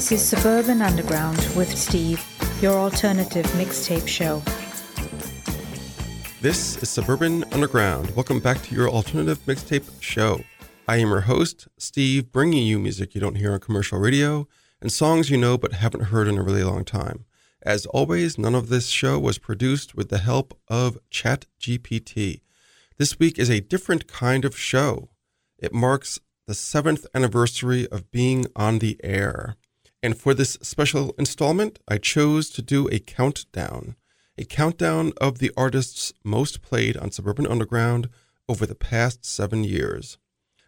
This is Suburban Underground with Steve, your alternative mixtape show. This is Suburban Underground. Welcome back to your alternative mixtape show. I am your host, Steve, bringing you music you don't hear on commercial radio and songs you know but haven't heard in a really long time. As always, none of this show was produced with the help of ChatGPT. This week is a different kind of show. It marks the seventh anniversary of being on the air. And for this special installment, I chose to do a countdown a countdown of the artists most played on Suburban Underground over the past seven years.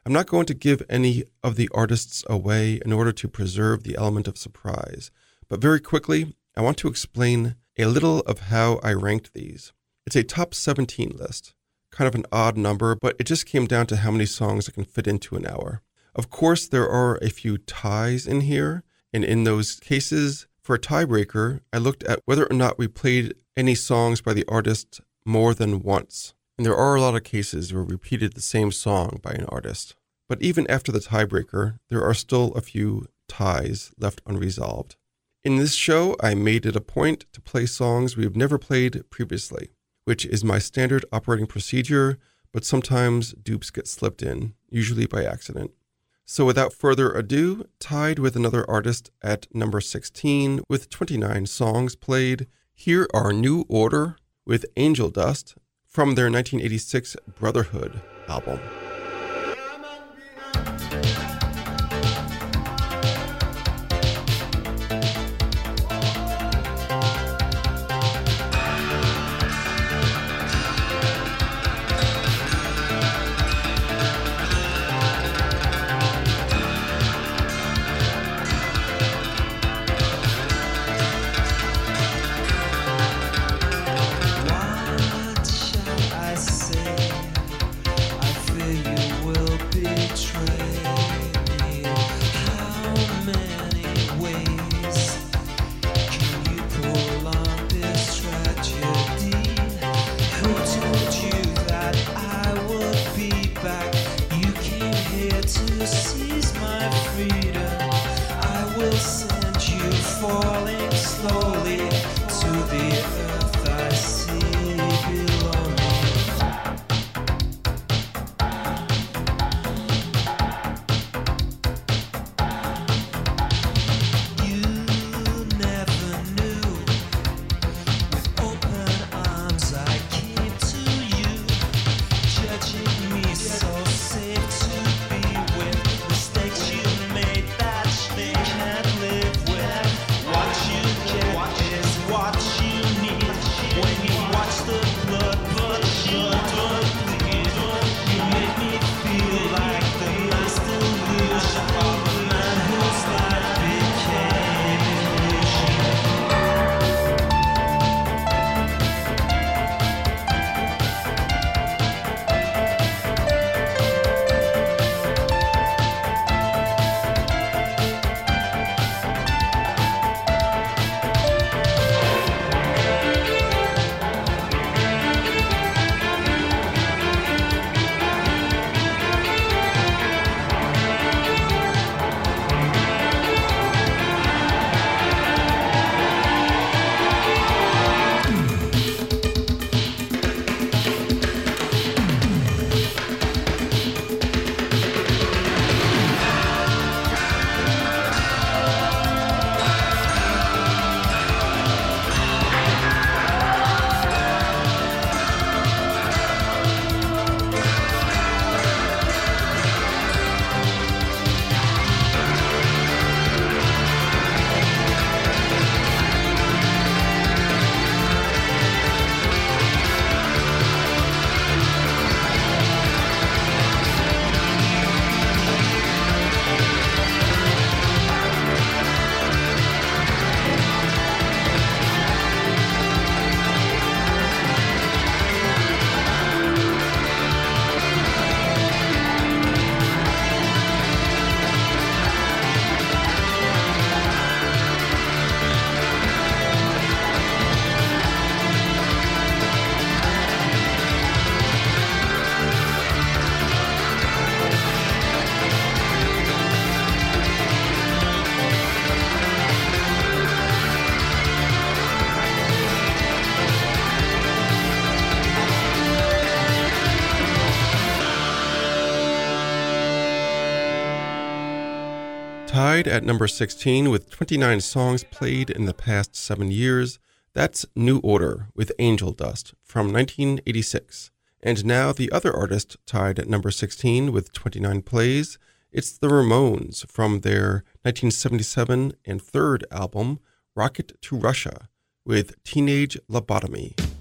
I'm not going to give any of the artists away in order to preserve the element of surprise, but very quickly, I want to explain a little of how I ranked these. It's a top 17 list, kind of an odd number, but it just came down to how many songs I can fit into an hour. Of course, there are a few ties in here, and in those cases, for a tiebreaker, I looked at whether or not we played any songs by the artist more than once. And there are a lot of cases where we repeated the same song by an artist. But even after the tiebreaker, there are still a few ties left unresolved. In this show, I made it a point to play songs we've never played previously, which is my standard operating procedure, but sometimes dupes get slipped in, usually by accident. So without further ado, tied with another artist at number 16 with 29 songs played, here are New Order with Angel Dust from their 1986 Brotherhood album. At number 16 with 29 songs played in the past seven years, that's New Order with Angel Dust from 1986. And now the other artist tied at number 16 with 29 plays, it's the Ramones from their 1977 and third album, Rocket to Russia, with Teenage Lobotomy.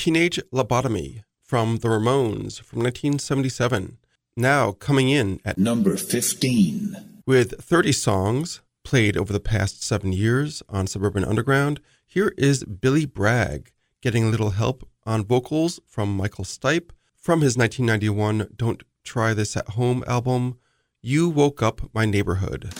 Teenage Lobotomy from the Ramones from 1977. Now coming in at number 15. With 30 songs played over the past seven years on Suburban Underground, here is Billy Bragg getting a little help on vocals from Michael Stipe from his 1991 Don't Try This at Home album, You Woke Up My Neighborhood.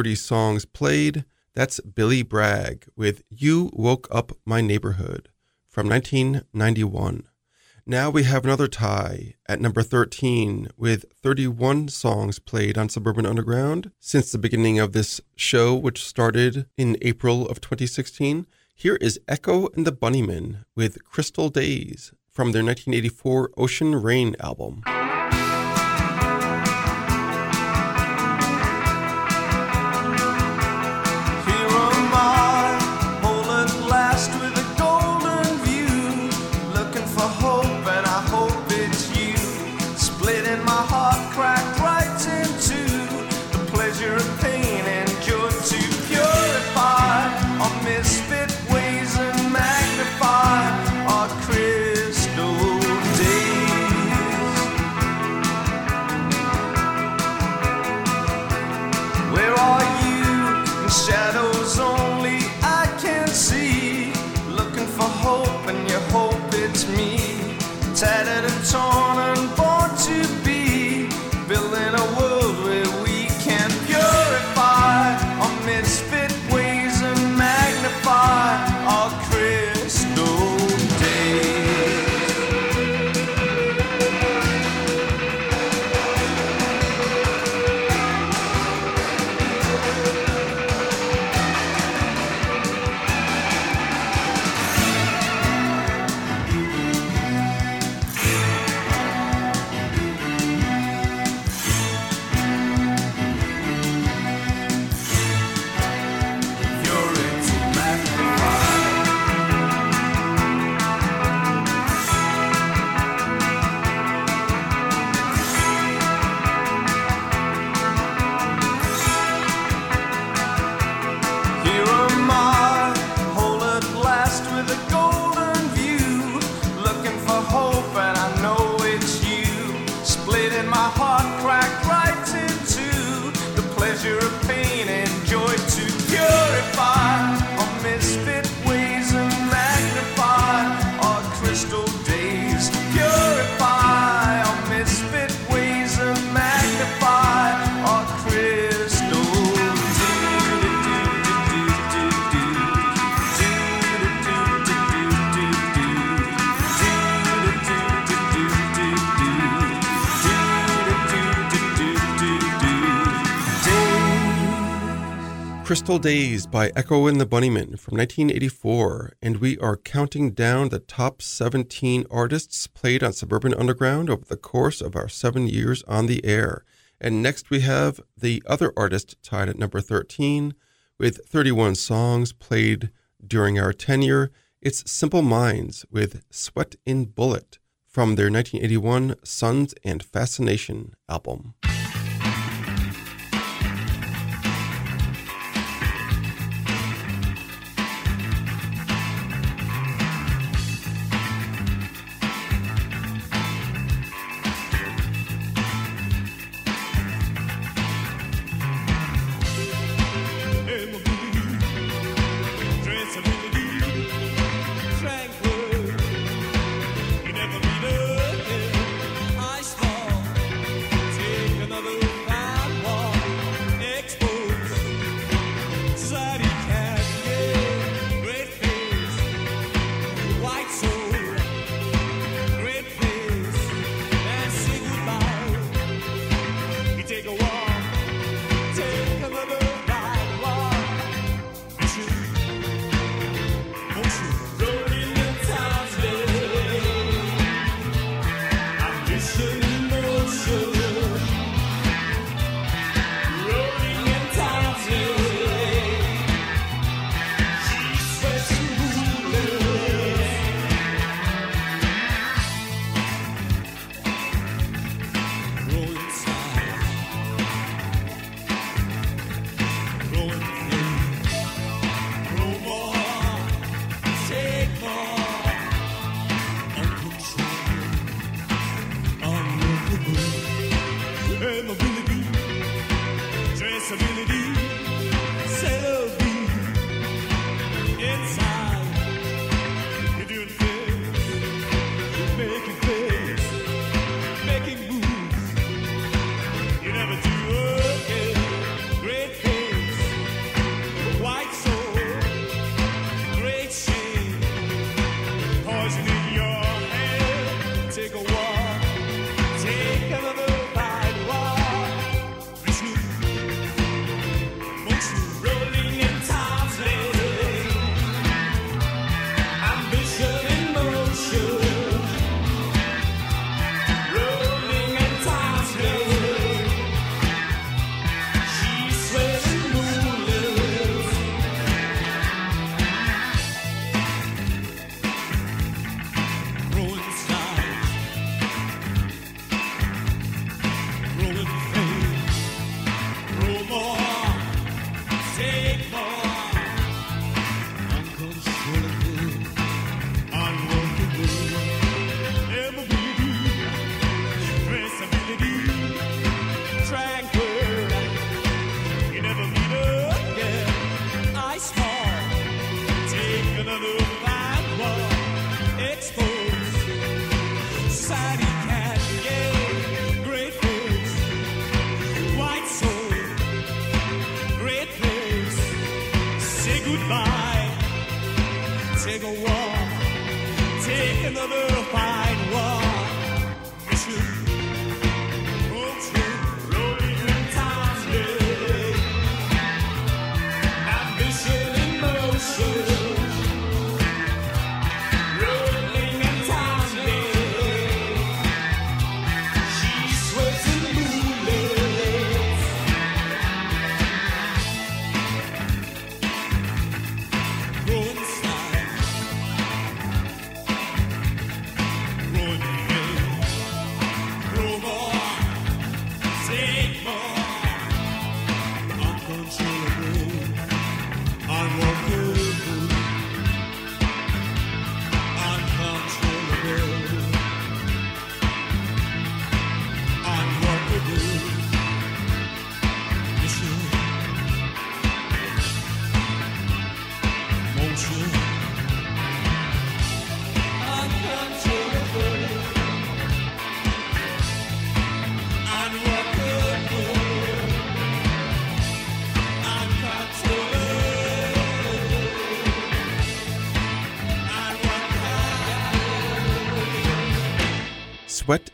30 songs played, that's Billy Bragg with You Woke Up My Neighborhood from 1991. Now we have another tie at number 13 with 31 songs played on Suburban Underground since the beginning of this show, which started in April of 2016. Here is Echo and the Bunnymen with Crystal Days from their 1984 Ocean Rain album. Crystal Days by Echo and the Bunnymen from 1984, and we are counting down the top 17 artists played on Suburban Underground over the course of our seven years on the air. And next we have the other artist tied at number 13 with 31 songs played during our tenure. It's Simple Minds with Sweat in Bullet from their 1981 Sons and Fascination album. goodbye. Take a walk, take another fight.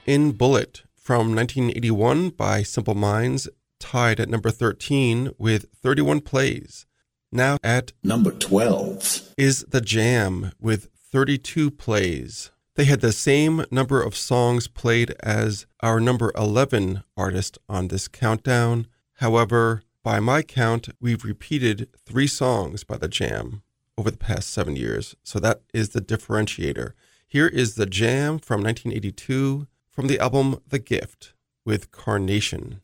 In Bullet from 1981 by Simple Minds, tied at number 13 with 31 plays. Now at number 12 is The Jam with 32 plays. They had the same number of songs played as our number 11 artist on this countdown. However, by my count, we've repeated three songs by The Jam over the past seven years, so that is the differentiator. Here is The Jam from 1982 from the album The Gift with Carnation.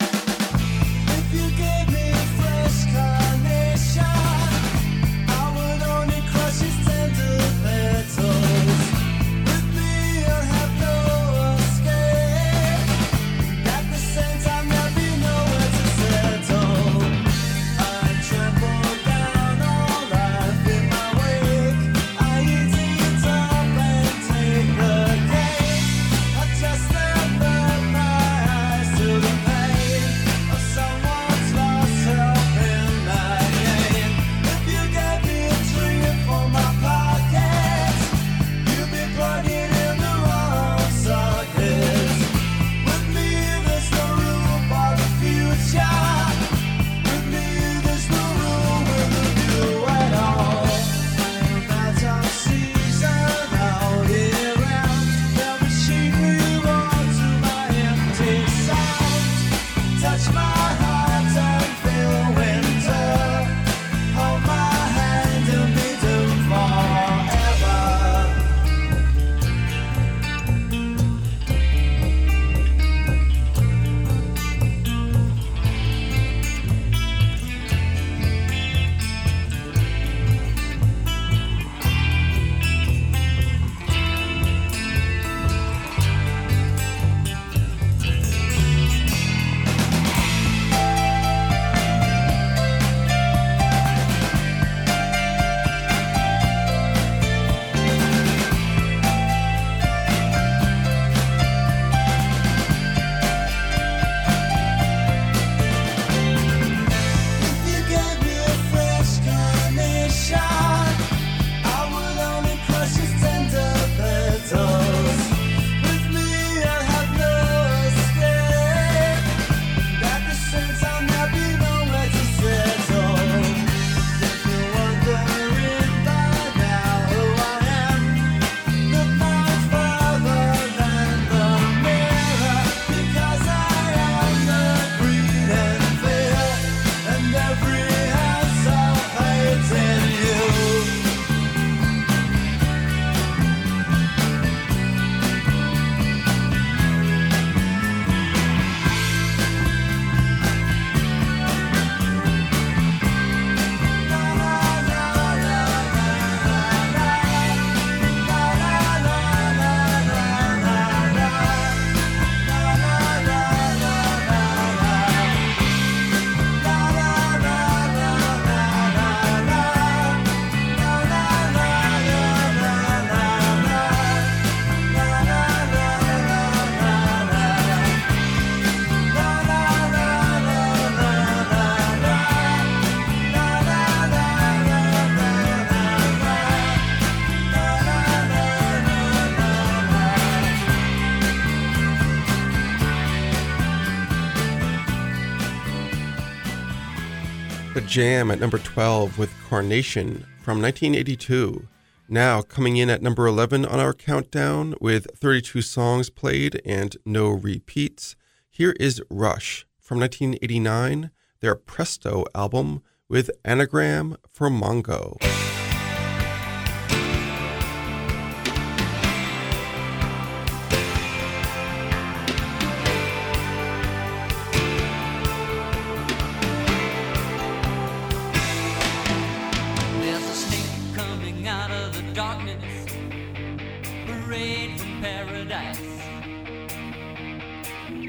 Jam at number 12 with Carnation from 1982. Now coming in at number 11 on our countdown with 32 songs played and no repeats. Here is Rush from 1989, their Presto album with Anagram for Mongo.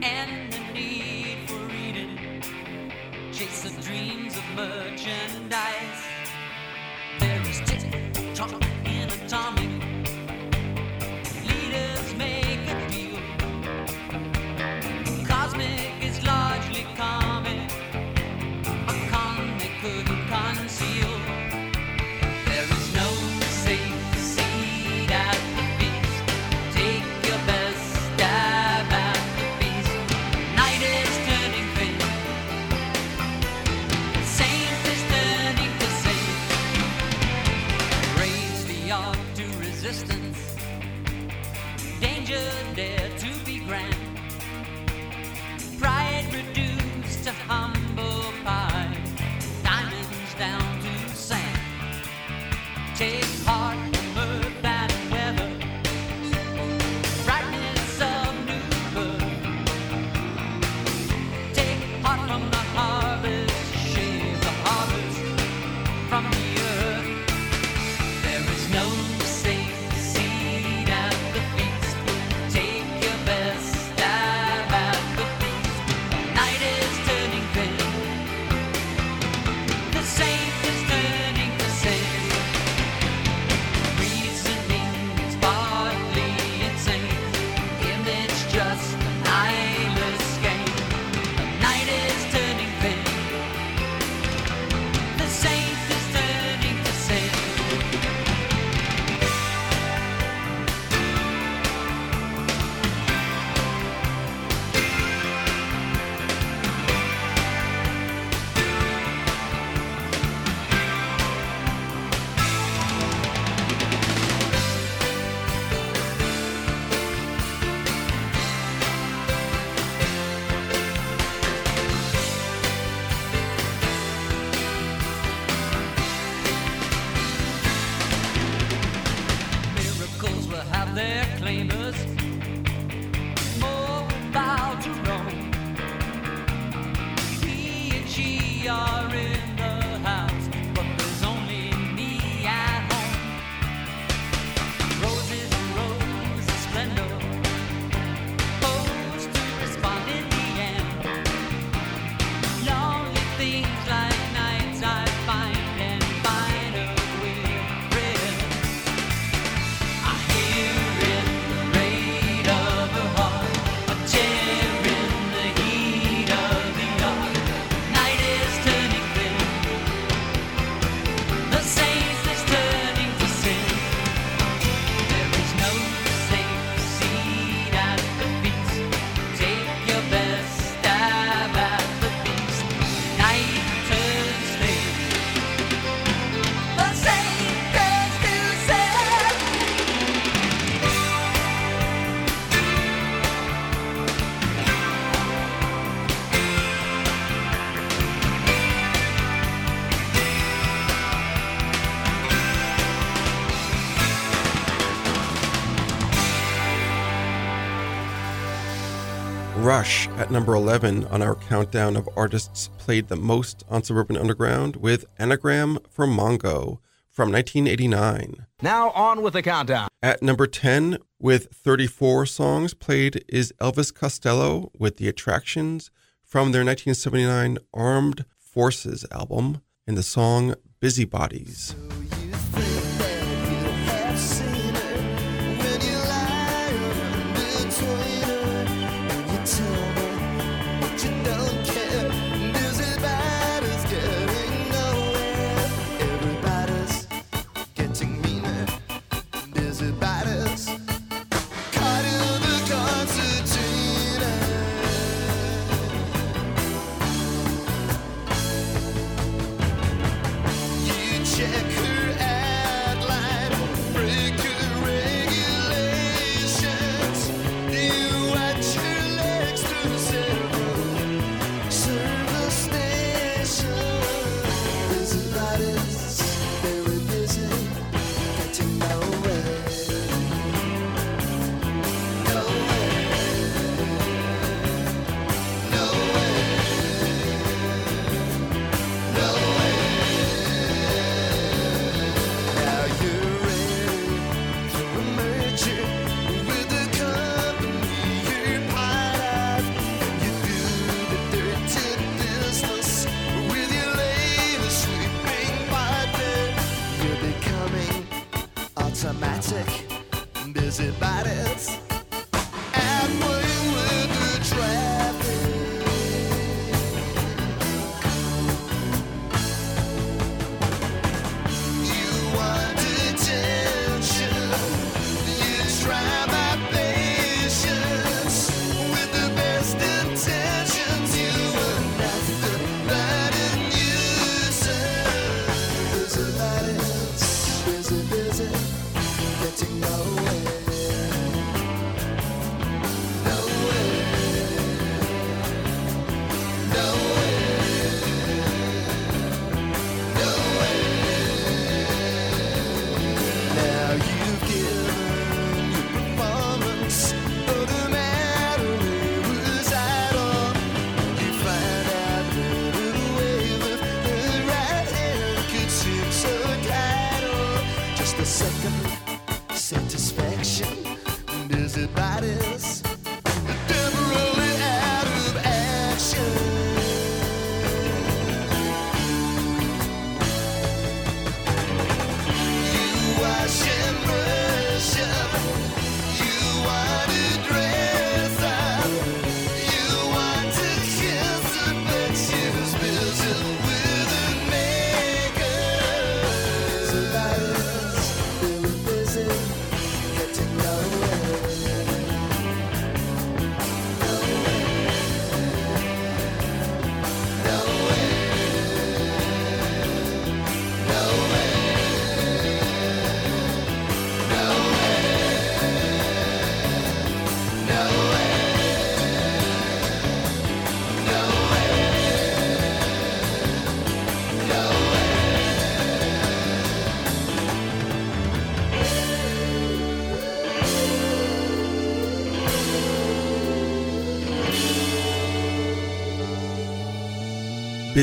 and the need for reading Chase the dreams of merchandise. There is tick tock. at number 11 on our countdown of artists played the most on Suburban Underground with Anagram from Mongo from 1989. Now on with the countdown. At number 10 with 34 songs played is Elvis Costello with The Attractions from their 1979 Armed Forces album and the song Busybodies.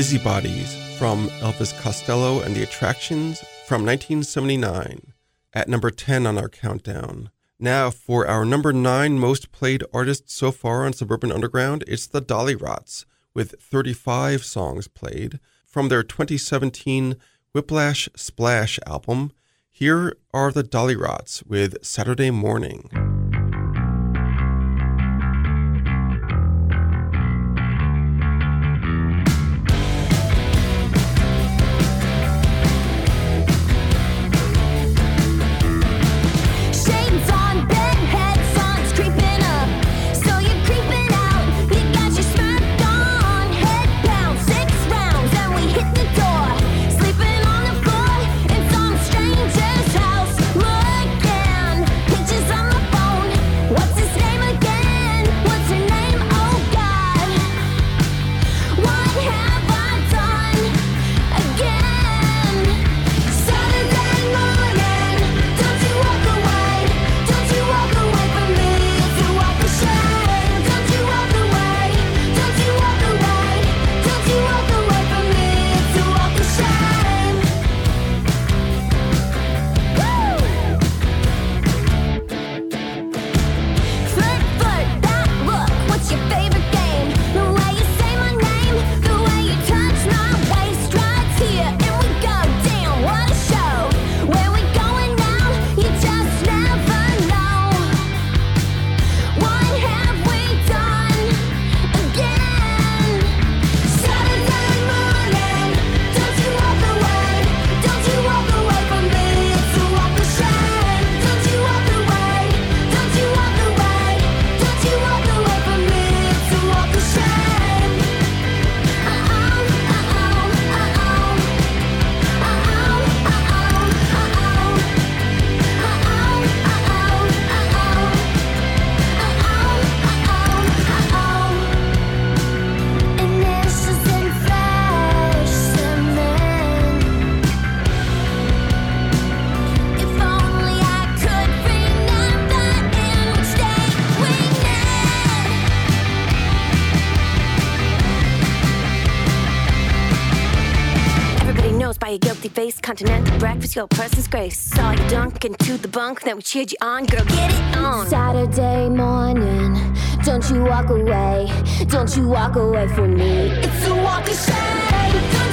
Busybodies from Elvis Costello and the Attractions from 1979 at number 10 on our countdown. Now, for our number 9 most played artist so far on Suburban Underground, it's the Dollyrots with 35 songs played from their 2017 Whiplash Splash album. Here are the Dollyrots with Saturday Morning. Your face, continental breakfast, your person's grace. Saw you dunk into the bunk, then we cheered you on. Girl, get it on. Saturday morning, don't you walk away, don't you walk away from me. It's a walk of shame.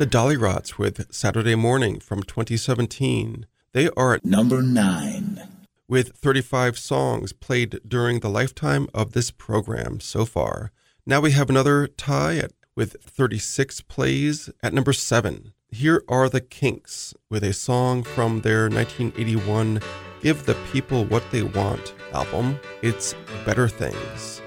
The Dollyrots with Saturday Morning from 2017. They are at Number 9. with 35 songs played during the lifetime of this program so far. Now we have another tie at, with 36 plays at number 7. Here are the Kinks with a song from their 1981 Give the People What They Want album. It's Better Things.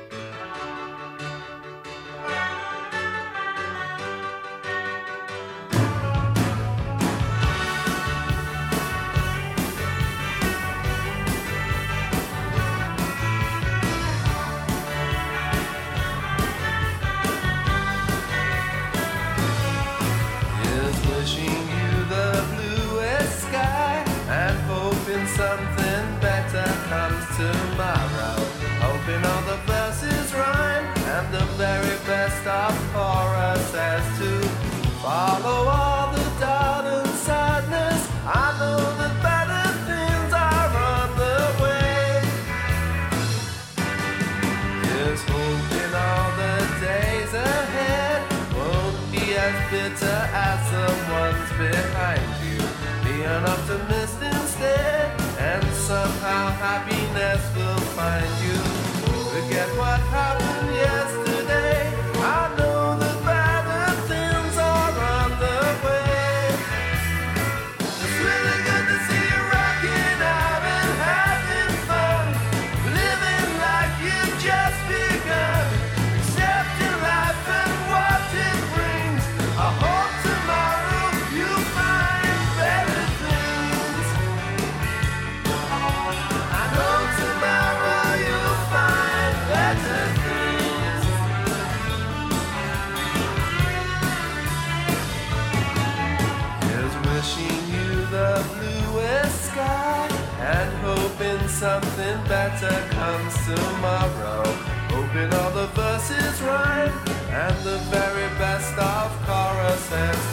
Tomorrow. Hoping all the verses rhyme and the very best of choruses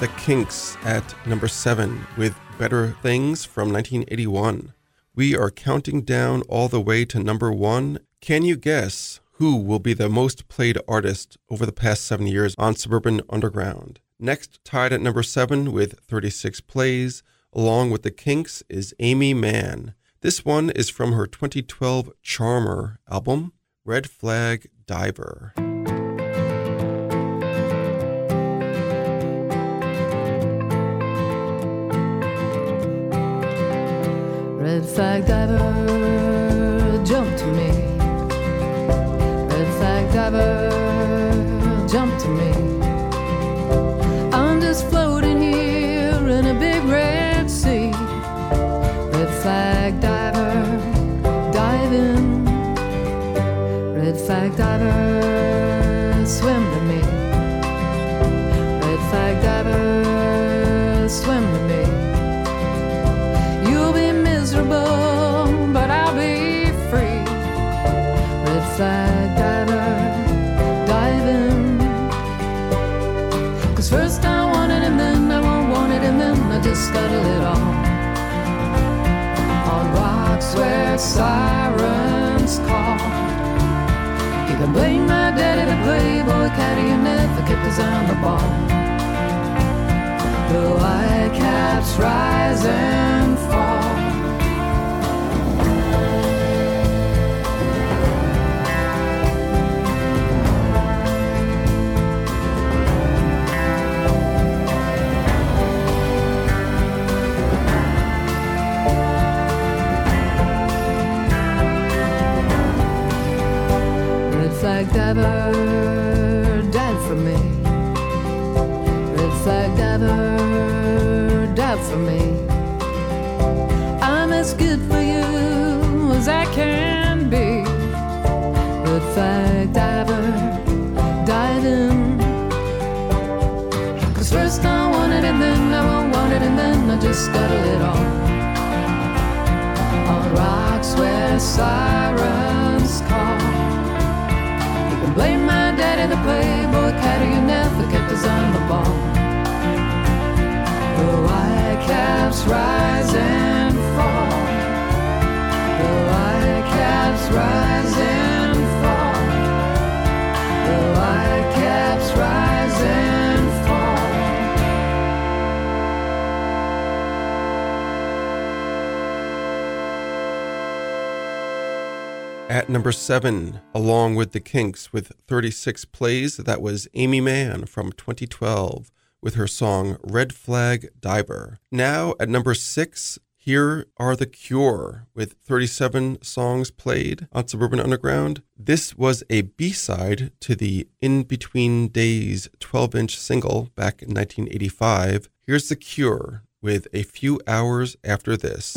The Kinks at number seven with Better Things from 1981. We are counting down all the way to number one. Can you guess who will be the most played artist over the past seven years on Suburban Underground? Next, tied at number seven with 36 plays, along with the Kinks, is Aimee Mann. This one is from her 2012 Charmer album, Red Flag Diver. Red flag diver, jump to me. Red flag diver, jump to me. I'm just floating here in a big red sea. Red flag diver, dive in. Red flag diver, swim to me. Red flag diver, Scuttle it all. On rocks where sirens call. You can blame my daddy, the playboy caddy, who never kept his eye on the ball. The white caps rise diver, dive for me. Red flag diver, dive for me. I'm as good for you as I can be. Red flag diver, dive in. Cause first I want it and then I won't want it and then I just scuttle it all. On rocks where sirens daddy, the playboy caddy, who never kept his on the ball. The white caps rise and fall. The white caps rise and fall. The white caps rise At number seven, along with the Kinks with 36 plays, that was Aimee Mann from 2012 with her song Red Flag Diver. Now at number six, here are The Cure with 37 songs played on Suburban Underground. This was a B side to the In Between Days 12 inch single back in 1985. Here's The Cure with A Few Hours After This.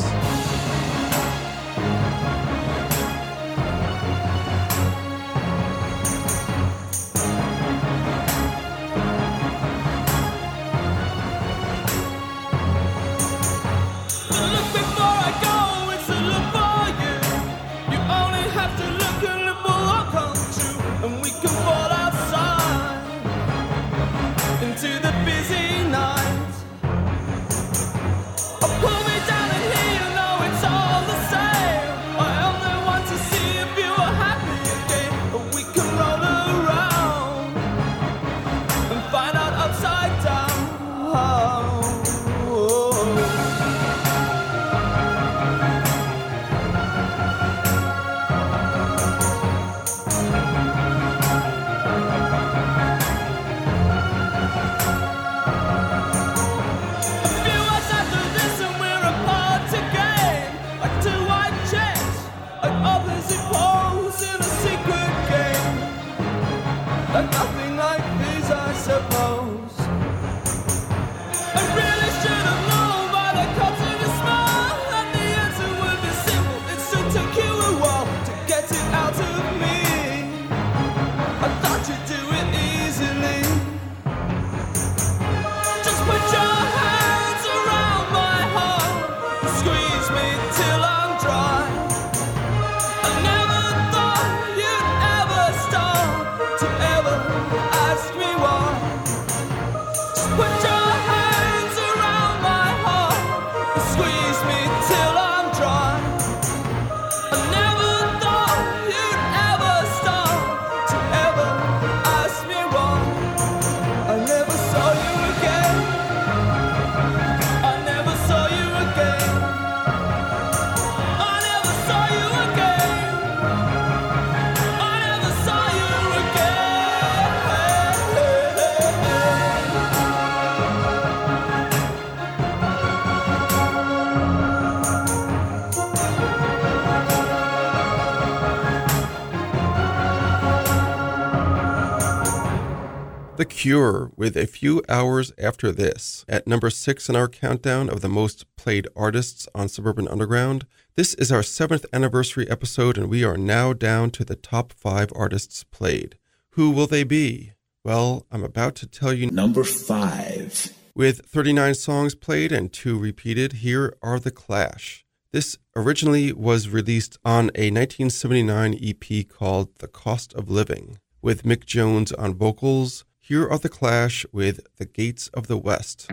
The Cure with a few hours after this. At number six in our countdown of the most played artists on Suburban Underground, this is our seventh anniversary episode, and we are now down to the top five artists played. Who will they be? Well, I'm about to tell you. Number five. With 39 songs played and two repeated, here are The Clash. This originally was released on a 1979 EP called The Cost of Living, with Mick Jones on vocals. Here are the Clash with The Gates of the West.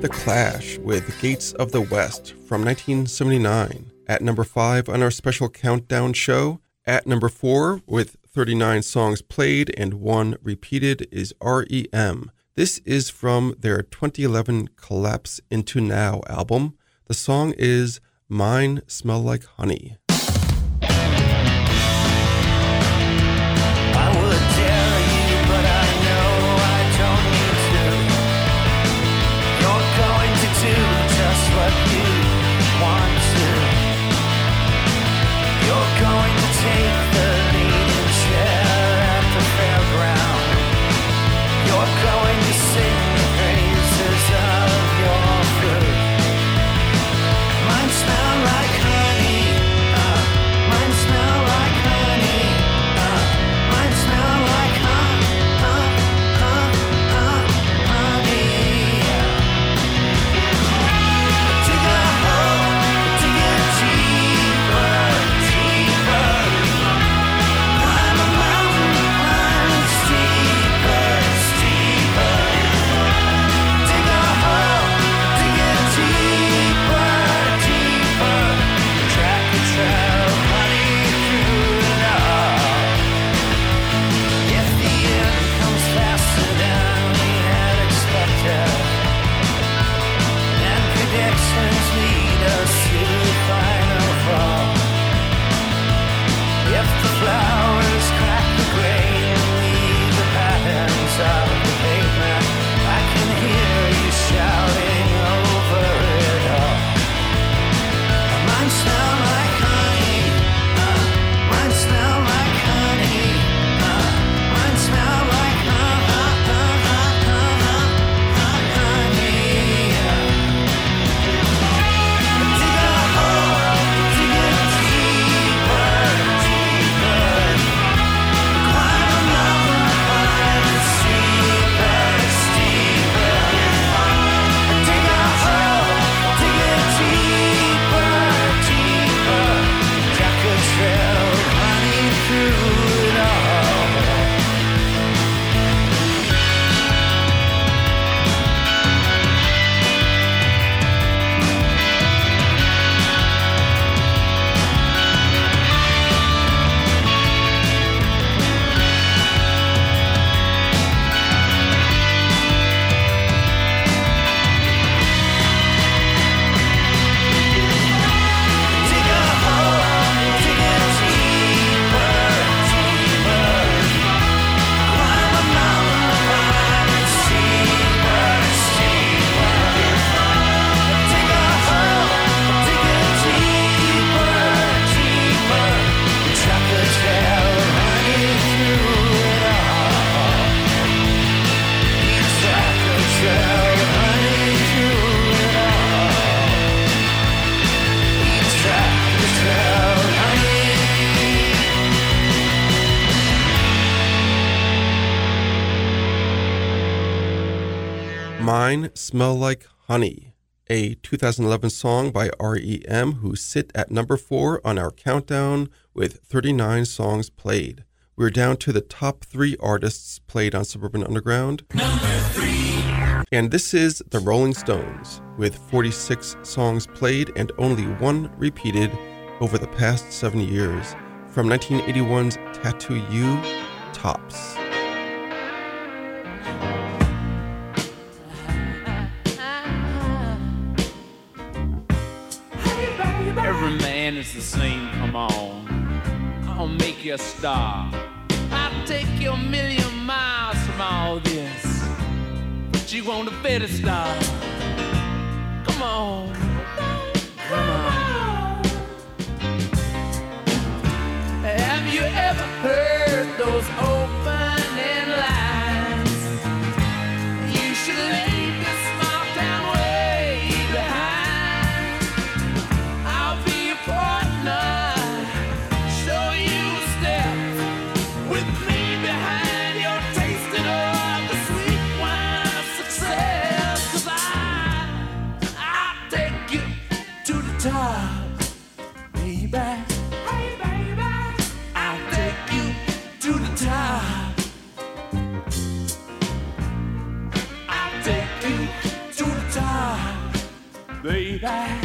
The Clash with Gates of the West from 1979. At number 5 on our special countdown show. At number 4, with 39 songs played and one repeated, is REM. This is from their 2011 Collapse into Now album. The song is Mine Smell Like Honey. Like Honey, a 2011 song by REM, who sit at number four on our countdown with 39 songs played. We're down to the top three artists played on Suburban Underground. And this is the Rolling Stones, with 46 songs played and only one repeated over the past seven years, from 1981's Tattoo You Tops. Is the same, come on. I'll make you a star. I'll take you a million miles from all this. But you want a better star. Come on. Come on. Have you ever heard those opening baby.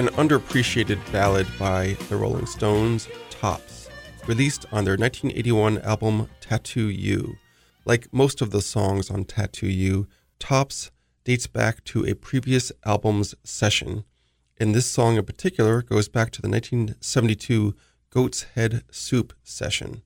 An underappreciated ballad by the Rolling Stones, Tops, released on their 1981 album Tattoo You. Like most of the songs on Tattoo You, Tops dates back to a previous album's session, and this song in particular goes back to the 1972 Goat's Head Soup session.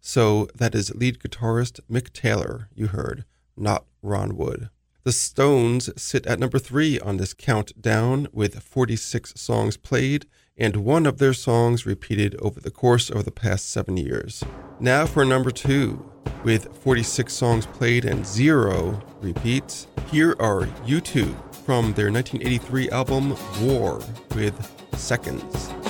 So that is lead guitarist Mick Taylor, you heard, not Ron Wood. The Stones sit at number three on this countdown with 46 songs played and one of their songs repeated over the course of the past seven years. Now for number two. With 46 songs played and zero repeats, here are U2 from their 1983 album War with Seconds.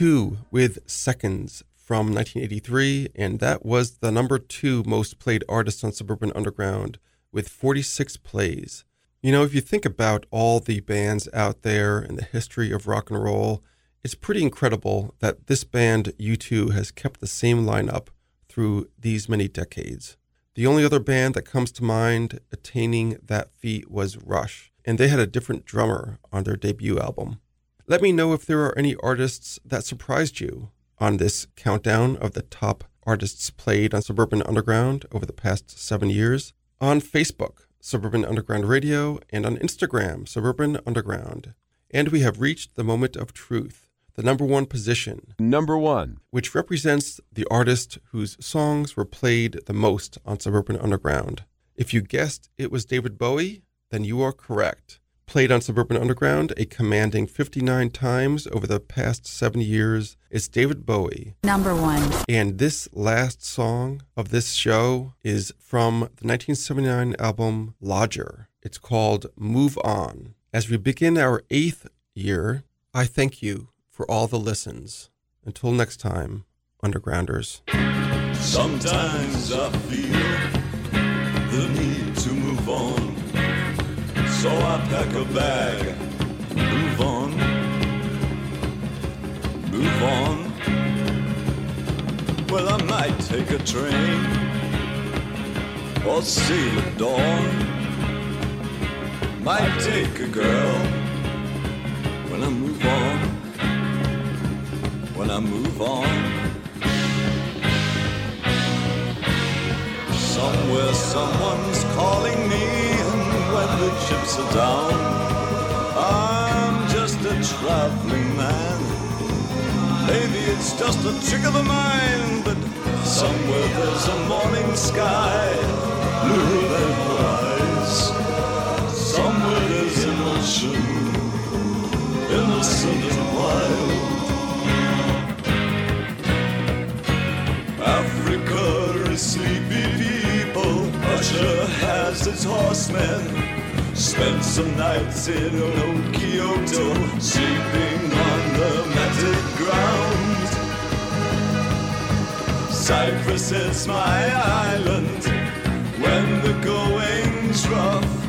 U2 with Seconds from 1983, and that was the number two most played artist on Suburban Underground with 46 plays. You know, if you think about all the bands out there in the history of rock and roll, it's pretty incredible that this band, U2, has kept the same lineup through these many decades. The only other band that comes to mind attaining that feat was Rush, and they had a different drummer on their debut album. Let me know if there are any artists that surprised you on this countdown of the top artists played on Suburban Underground over the past seven years on Facebook, Suburban Underground Radio, and on Instagram, Suburban Underground. And we have reached the moment of truth, the number one position, Number one. which represents the artist whose songs were played the most on Suburban Underground. If you guessed it was David Bowie, then you are correct. Played on Suburban Underground a commanding 59 times over the past seven years, it's David Bowie. Number one. And this last song of this show is from the 1979 album Lodger. It's called Move On. As we begin our eighth year, I thank you for all the listens. Until next time, Undergrounders. Sometimes I feel the need to move on. So I pack a bag, move on, move on. Well, I might take a train or sail at dawn. Might take a girl when I move on, when I move on. Somewhere someone's calling me, when the chips are down, I'm just a traveling man. Maybe it's just a trick of the mind, but somewhere there's a morning sky, blue and wise. Somewhere there's emotion, innocent and wild. Africa is people. Russia has its horsemen. Spent some nights in old Kyoto, sleeping on the matted ground. Cyprus is my island. When the going's rough,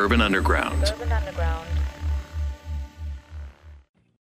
Suburban Underground. Urban Underground